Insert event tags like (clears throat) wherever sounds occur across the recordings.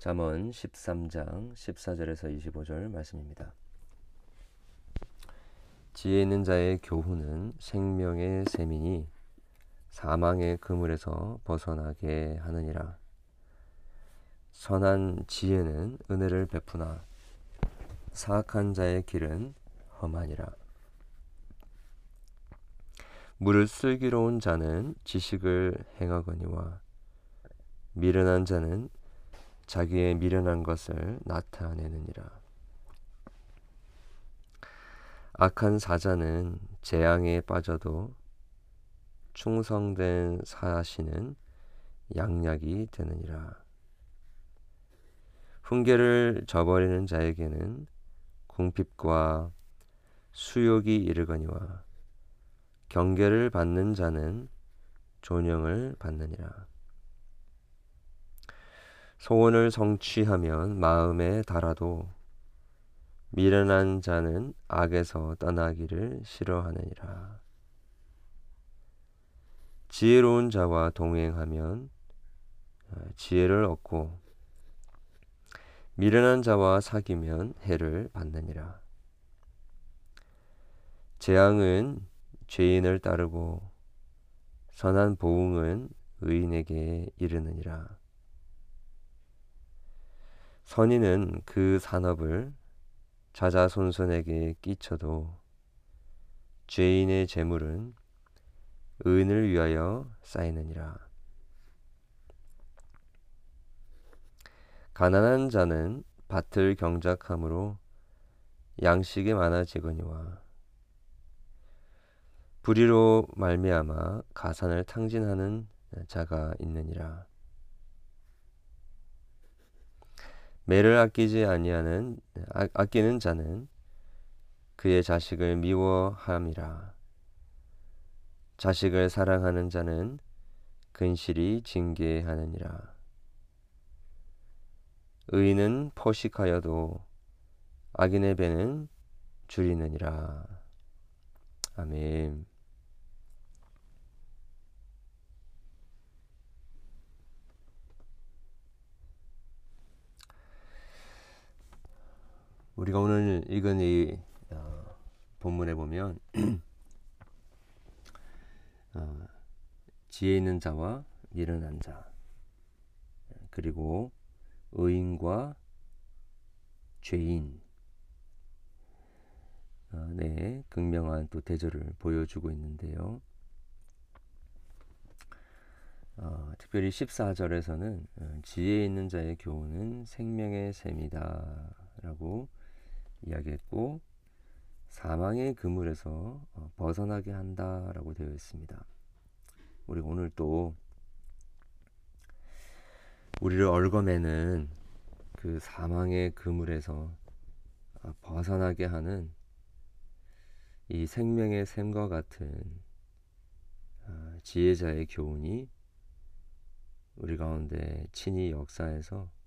잠언 13장 14절에서 25절 말씀입니다. 지혜 있는 자의 교훈은 생명의 셈이니 사망의 그물에서 벗어나게 하느니라. 선한 지혜는 은혜를 베푸나 사악한 자의 길은 험하니라. 물을 슬기로운 자는 지식을 행하거니와 미련한 자는 자기의 미련한 것을 나타내느니라. 악한 사자는 재앙에 빠져도 충성된 사시는 양약이 되느니라. 훈계를 저버리는 자에게는 궁핍과 수욕이 이르거니와 경계를 받는 자는 존영을 받느니라. 소원을 성취하면 마음에 달아도 미련한 자는 악에서 떠나기를 싫어하느니라. 지혜로운 자와 동행하면 어, 지혜를 얻고 미련한 자와 사귀면 해를 받느니라. 재앙은 죄인을 따르고 선한 보응은 의인에게 이르느니라. 선인은 그 산업을 자자손손에게 끼쳐도 죄인의 재물은 의인을 위하여 쌓이느니라. 가난한 자는 밭을 경작함으로 양식이 많아지거니와 불의로 말미암아 가산을 탕진하는 자가 있느니라. 매를 아끼지 아니하는 아, 아끼는 자는 그의 자식을 미워함이라. 자식을 사랑하는 자는 근실이 징계하느니라. 의인은 포식하여도 악인의 배는 줄이느니라. 아멘. 우리가 오늘 읽은 이 어, 본문에 보면 (clears throat) 어, 지혜 있는 자와 미련한 자 그리고 의인과 죄인 어, 네 극명한 또 대조를 보여주고 있는데요. 어, 특별히 14절에서는 어, 지혜 있는 자의 교훈은 생명의 셈이다 라고 이야기했고 사망의 그물에서 어, 벗어나게 한다라고 되어 있습니다. 우리 오늘 또 우리를 얽어매는 그 사망의 그물에서 어, 벗어나게 하는 이 생명의 샘과 같은 어, 지혜자의 교훈이 우리 가운데 친히 역사에서 어,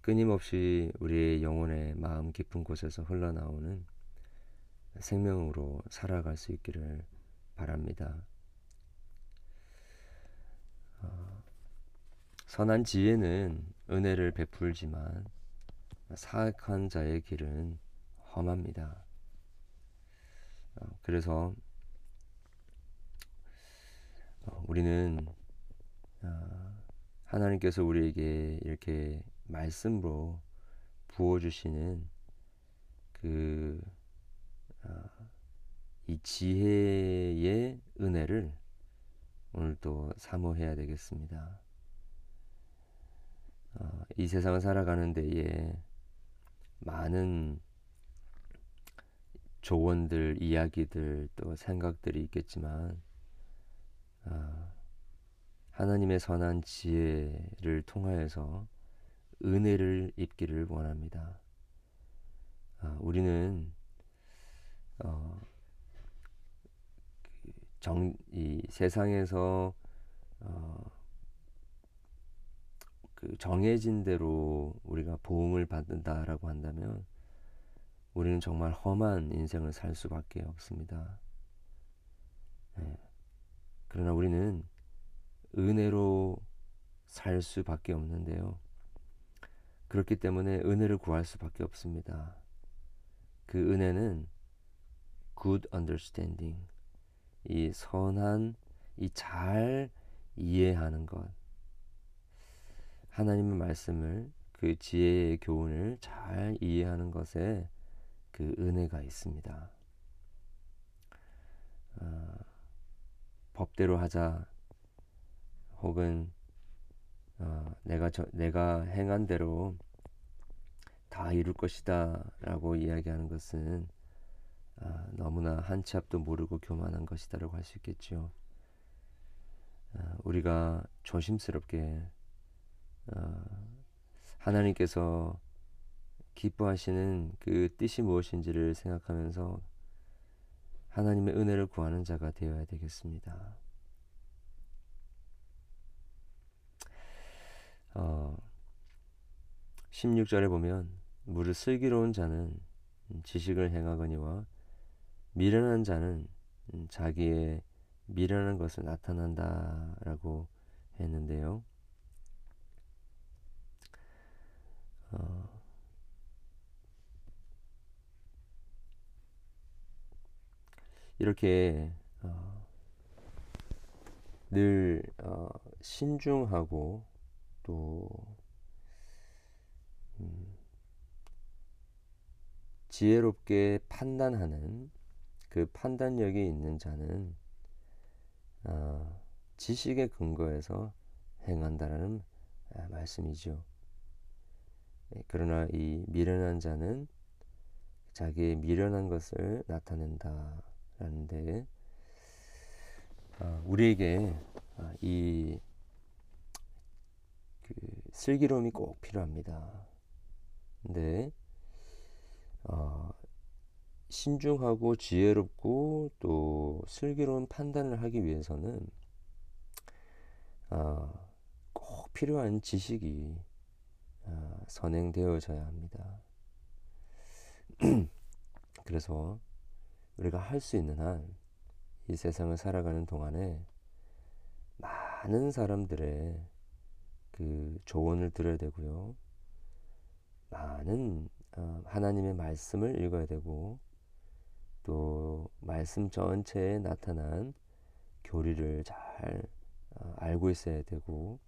끊임없이 우리의 영혼의 마음 깊은 곳에서 흘러나오는 생명으로 살아갈 수 있기를 바랍니다. 어, 선한 지혜는 은혜를 베풀지만 사악한 자의 길은 험합니다. 어, 그래서 우리는 하나님께서 우리에게 이렇게 말씀으로 부어주시는 그, 어, 이 지혜의 은혜를 오늘 또 사모해야 되겠습니다. 어, 이 세상을 살아가는 데에 많은 조언들, 이야기들, 또 생각들이 있겠지만, 어, 하나님의 선한 지혜를 통하여서 은혜를 입기를 원합니다. 아, 우리는 어, 그 정, 이 세상에서 어, 그 정해진 대로 우리가 보응을 받는다라고 한다면 우리는 정말 험한 인생을 살 수밖에 없습니다. 네. 그러나 우리는 은혜로 살 수밖에 없는데요. 그렇기 때문에 은혜를 구할 수밖에 없습니다. 그 은혜는 good understanding, 이 선한, 이 잘 이해하는 것, 하나님의 말씀을 그 지혜의 교훈을 잘 이해하는 것에 그 은혜가 있습니다. 어, 법대로 하자 혹은 어, 내가 저, 내가 행한 대로 다 이룰 것이다라고 이야기하는 것은 어, 너무나 한 치 앞도 모르고 교만한 것이다라고 할 수 있겠죠. 어, 우리가 조심스럽게 어, 하나님께서 기뻐하시는 그 뜻이 무엇인지를 생각하면서 하나님의 은혜를 구하는 자가 되어야 되겠습니다. 어, 16절에 보면 무릇 슬기로운 자는 지식을 행하거니와 미련한 자는 자기의 미련한 것을 나타난다라고 했는데요. 어, 이렇게 어, 늘 어, 신중하고 또 음, 지혜롭게 판단하는 그 판단력이 있는 자는 어, 지식의 근거에서 행한다라는 아, 말씀이죠. 예, 그러나 이 미련한 자는 자기의 미련한 것을 나타낸다라는데 어, 우리에게 어, 이그 슬기로움이 꼭 필요합니다. 근데 어, 신중하고 지혜롭고 또 슬기로운 판단을 하기 위해서는 어, 꼭 필요한 지식이 어, 선행되어져야 합니다. (clears throat) 그래서 우리가 할 수 있는 한 이 세상을 살아가는 동안에 많은 사람들의 그 조언을 들어야 되고요. 많은 어, 하나님의 말씀을 읽어야 되고 또 말씀 전체에 나타난 교리를 잘 어, 알고 있어야 되고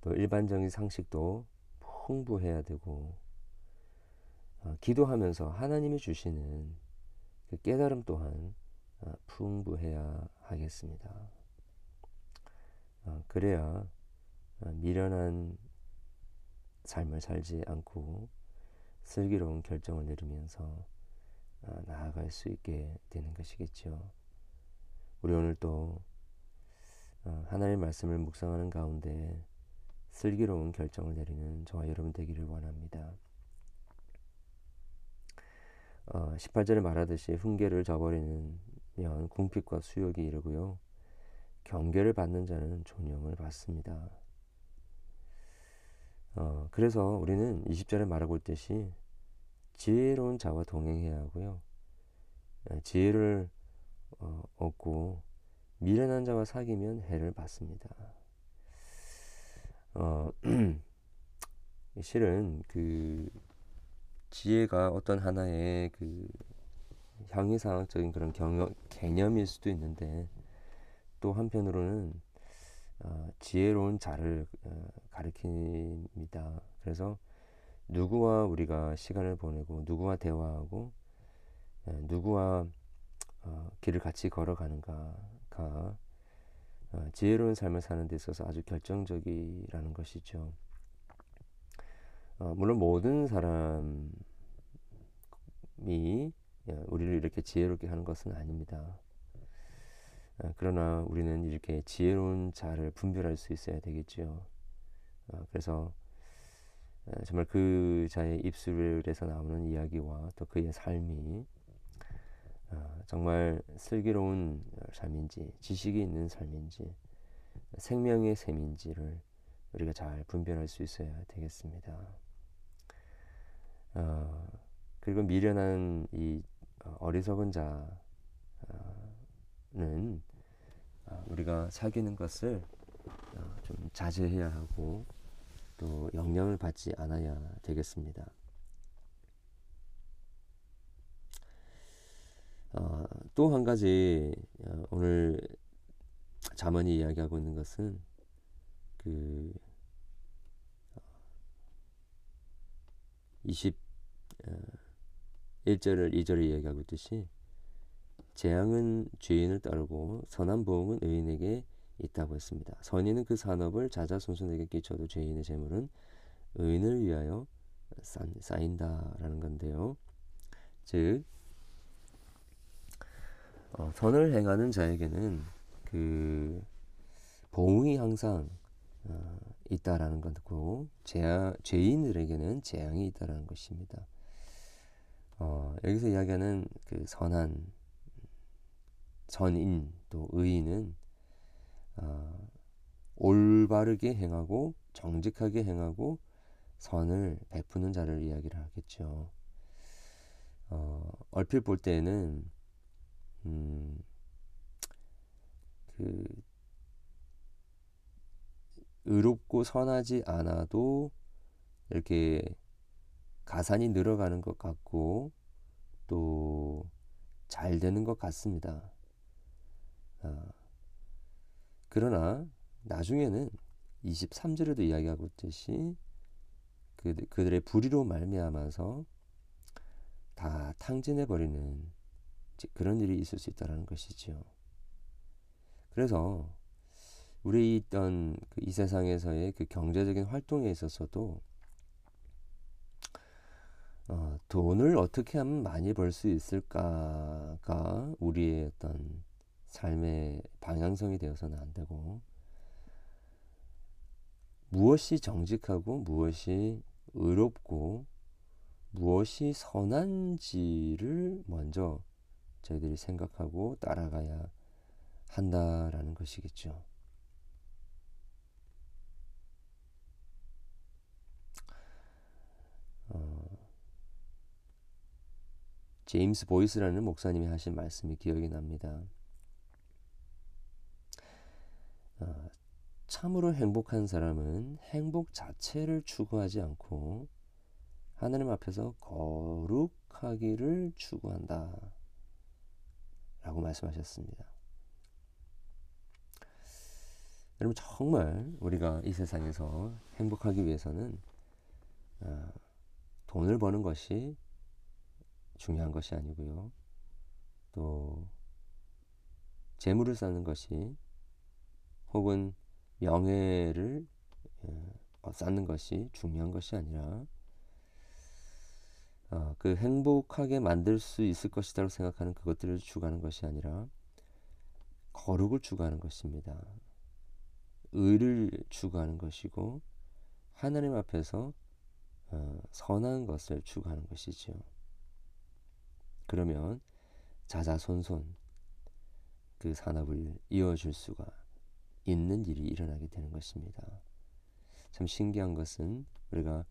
또 일반적인 상식도 풍부해야 되고 어, 기도하면서 하나님이 주시는 그 깨달음 또한 어, 풍부해야 하겠습니다. 어, 그래야 어, 미련한 삶을 살지 않고 슬기로운 결정을 내리면서 어, 나아갈 수 있게 되는 것이겠죠. 우리 오늘 또 어, 하나님의 말씀을 묵상하는 가운데 슬기로운 결정을 내리는 저와 여러분 되기를 원합니다. 어, 18절에 말하듯이 훈계를 저버리면 궁핍과 수욕이 이르고요. 경계를 받는 자는 존영을 받습니다. 어, 그래서 우리는 20절에 말하고 있듯이 지혜로운 자와 동행해야 하고요. 예, 지혜를 어, 얻고 미련한 자와 사귀면 해를 받습니다. 어, (clears throat) 실은 그 지혜가 어떤 하나의 그 형이상학적인 그런 경험, 개념일 수도 있는데 또 한편으로는 어, 지혜로운 자를 어, 가리킵니다. 그래서 누구와 우리가 시간을 보내고 누구와 대화하고 에, 예, 누구와 어, 길을 같이 걸어가는가가 어, 지혜로운 삶을 사는 데 있어서 아주 결정적이라는 것이죠. 어, 물론 모든 사람이 예, 우리를 이렇게 지혜롭게 하는 것은 아닙니다. 어, 그러나 우리는 이렇게 지혜로운 자를 분별할 수 있어야 되겠죠. 어, 그래서 어, 정말 그 자의 입술에서 나오는 이야기와 또 그의 삶이 어, 정말 슬기로운 삶인지 지식이 있는 삶인지 생명의 셈인지를 우리가 잘 분별할 수 있어야 되겠습니다. 어, 그리고 미련한 이 어리석은 자는 어, 우리가 사귀는 것을 어, 좀 자제해야 하고 또 영향을 받지 않아야 되겠습니다. 어, 또한 가지 어, 오늘 자문이 이야기하고 있는 것은 그 21절을 어, 2절을 이야기하고 있듯이 재앙은 죄인을 따르고 선한 보응은 의인에게 있다고 했습니다. 선인은 그 산업을 자자손손에게 끼쳐도 죄인의 재물은 의인을 위하여 쌓인다라는 건데요. 즉 어, 선을 행하는 자에게는 그 보응이 항상 어, 있다라는 것고 죄인들에게는 재앙이 있다라는 것입니다. 어, 여기서 이야기하는 그 선한 선인 또 의인은 어, 올바르게 행하고 정직하게 행하고 선을 베푸는 자를 이야기를 하겠죠. 어, 얼핏 볼 때는 음, 그 의롭고 선하지 않아도 이렇게 가산이 늘어가는 것 같고 또 잘 되는 것 같습니다. 아, 그러나 나중에는 23절에도 이야기하고 있듯이 그, 그들의 불의로 말미암아서 다 탕진해 버리는 그런 일이 있을 수 있다는 것이죠. 그래서 우리 있던 그 이 세상에서의 그 경제적인 활동에 있어서도 어, 돈을 어떻게 하면 많이 벌 수 있을까가 우리의 어떤 삶의 방향성이 되어서는 안 되고 무엇이 정직하고 무엇이 의롭고 무엇이 선한지를 먼저 저희들이 생각하고 따라가야 한다라는 것이겠죠. 어, 제임스 보이스라는 목사님이 하신 말씀이 기억이 납니다. 어, 참으로 행복한 사람은 행복 자체를 추구하지 않고 하나님 앞에서 거룩하기를 추구한다. 라고 말씀하셨습니다. 여러분 정말 우리가 이 세상에서 행복하기 위해서는 어, 돈을 버는 것이 중요한 것이 아니고요. 또 재물을 쌓는 것이 혹은 명예를 어, 쌓는 것이 중요한 것이 아니라 어, 그 행복하게 만들 수 있을 것이라고 생각하는 그것들을 추구하는 것이 아니라 거룩을 추구하는 것입니다. 의를 추구하는 것이고 하나님 앞에서 어, 선한 것을 추구하는 것이죠. 그러면 자자손손 그 산업을 이어줄 수가 있는 일이 일어나게 되는 것입니다. 참 신기한 것은 우리가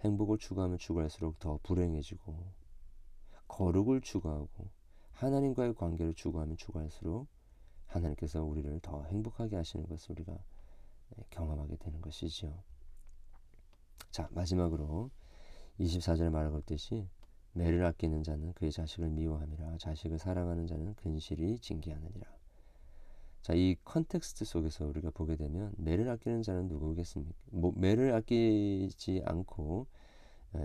행복을 추구하면 추구할수록 더 불행해지고 거룩을 추구하고 하나님과의 관계를 추구하면 추구할수록 하나님께서 우리를 더 행복하게 하시는 것을 우리가 경험하게 되는 것이죠. 자, 마지막으로 24절에 말하고 있듯이 매를 아끼는 자는 그의 자식을 미워함이라 자식을 사랑하는 자는 근실이 징계하느니라. 자, 이 context 속에서 우리가 보게 되면 매를 아끼는 자는 누구겠습니까? 뭐, 매를 아끼지 않고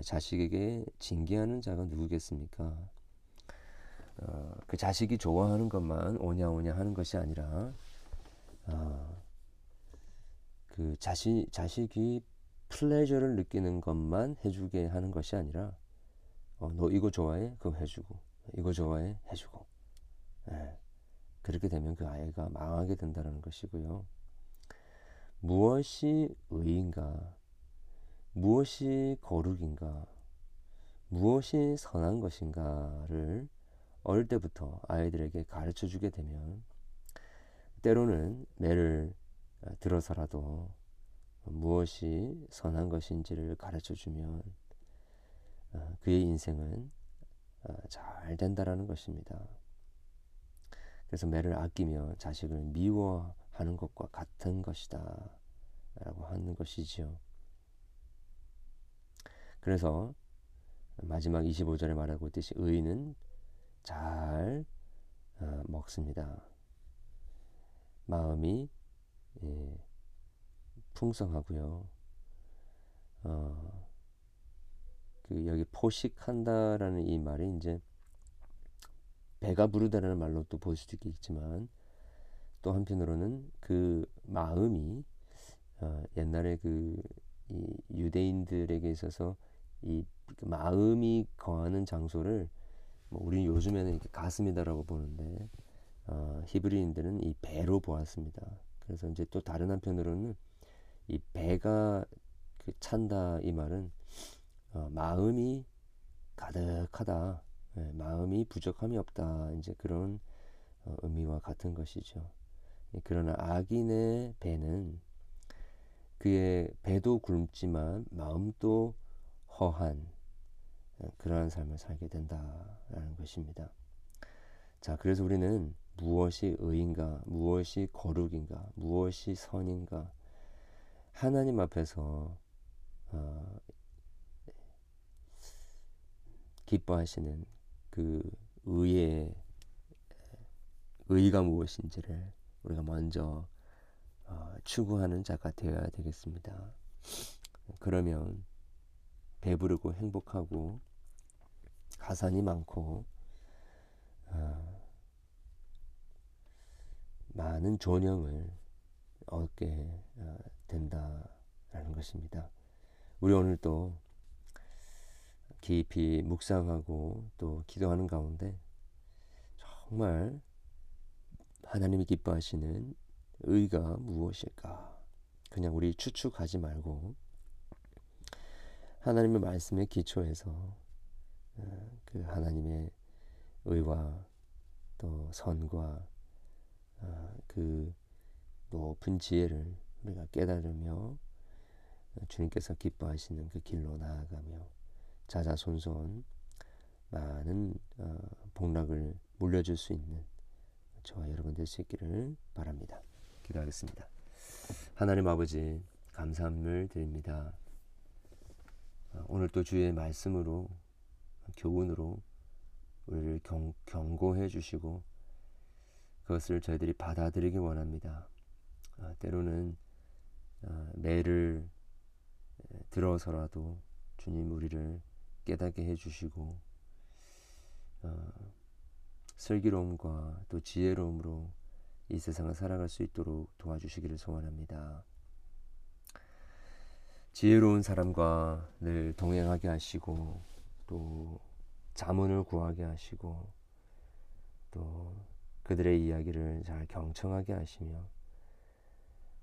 자식에게 징계하는 자가 누구겠습니까? 어, 그 자식이 좋아하는 것만 오냐오냐 하는 것이 아니라 어, 그 자식 자식이 pleasure를 느끼는 것만 해주게 하는 것이 아니라 어, 너 이거 좋아해? 그거 해주고 이거 좋아해? 해주고 예. 그렇게 되면 그 아이가 망하게 된다는 것이고요. 무엇이 의인가? 무엇이 거룩인가? 무엇이 선한 것인가를 어릴 때부터 아이들에게 가르쳐 주게 되면 때로는 매를 들어서라도 무엇이 선한 것인지를 가르쳐 주면 어, 그의 인생은 어, 잘 된다라는 것입니다. 그래서 매를 아끼며 자식을 미워하는 것과 같은 것이다 라고 하는 것이지요. 그래서 마지막 25절에 말하고 있듯이 의인은 잘 어, 먹습니다. 마음이 예, 풍성하고요. 어, 그 여기 포식한다라는 이 말이 이제 배가 부르다라는 말로 또 볼 수도 있겠지만 또 한편으로는 그 마음이 어, 옛날에 그 유대인들에게 있어서 이그 마음이 거하는 장소를 뭐 우리 요즘에는 이렇게 가슴이다라고 보는데 어, 히브리인들은 이 배로 보았습니다. 그래서 이제 또 다른 한편으로는 이 배가 그 찬다 이 말은 어, 마음이 가득하다, 네, 마음이 부족함이 없다 이제 그런 어, 의미와 같은 것이죠. 예, 그러나 악인의 배는 그의 배도 굶지만 마음도 허한 예, 그러한 삶을 살게 된다라는 것입니다. 자, 그래서 우리는 무엇이 의인가, 무엇이 거룩인가, 무엇이 선인가, 하나님 앞에서 어, 기뻐하시는 그 의의 의가 무엇인지를 우리가 먼저 어, 추구하는 자가 되어야 되겠습니다. 그러면 배부르고 행복하고 가산이 많고 어, 많은 존영을 얻게 어, 된다라는 것입니다. 우리 오늘 또 깊이 묵상하고 또 기도하는 가운데 정말 하나님이 기뻐하시는 의가 무엇일까? 그냥 우리 추측하지 말고 하나님의 말씀에 기초해서 어, 그 하나님의 의와 또 선과 어, 그 높은 지혜를 우리가 깨달으며 주님께서 기뻐하시는 그 길로 나아가며 자자손손 많은 어, 복락을 물려줄 수 있는 저와 여러분 될 수 있기를 바랍니다. 기도하겠습니다. 하나님 아버지 감사함을 드립니다. 어, 오늘 또 주의 말씀으로 교훈으로 우리를 경, 경고해 주시고 그것을 저희들이 받아들이기 원합니다. 어, 때로는 어, 매를 들어서라도 주님 우리를 깨닫게 해주시고 어, 슬기로움과 또 지혜로움으로 이 세상을 살아갈 수 있도록 도와주시기를 소원합니다. 지혜로운 사람과 늘 동행하게 하시고 또 자문을 구하게 하시고 또 그들의 이야기를 잘 경청하게 하시며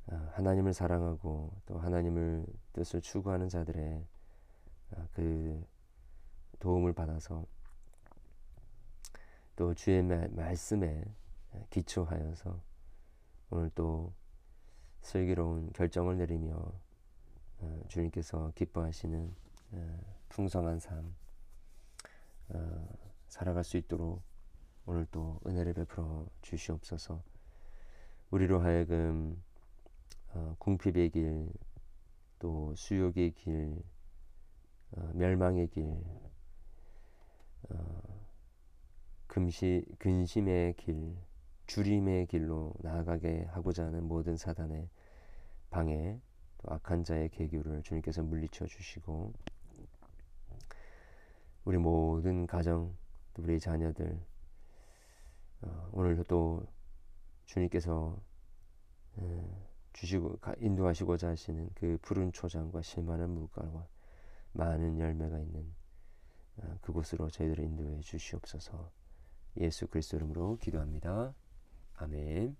어, 하나님을 사랑하고 또 하나님을 뜻을 추구하는 자들의 어, 그 도움을 받아서 또 주의 말씀에 기초하여서 오늘 또 슬기로운 결정을 내리며 어, 주님께서 기뻐하시는 풍성한 삶 살아갈 수 있도록 오늘 또 은혜를 베풀어 주시옵소서. 우리로 하여금 어, 궁핍의 길, 또 수욕의 길, 어, 멸망의 길, 어, 금시, 근심의 길, 주림의 길로 나아가게 하고자 하는 모든 사단의 방해, 또 악한 자의 계교를 주님께서 물리쳐 주시고 우리 모든 가정, 또 우리 자녀들 어, 오늘도 또 주님께서 에, 주시고 인도하시고자 하시는 그 푸른 초장과 실만한 물가와 많은 열매가 있는 어, 그곳으로 저희들을 인도해 주시옵소서. 예수 그리스도 이름으로 기도합니다. 아멘.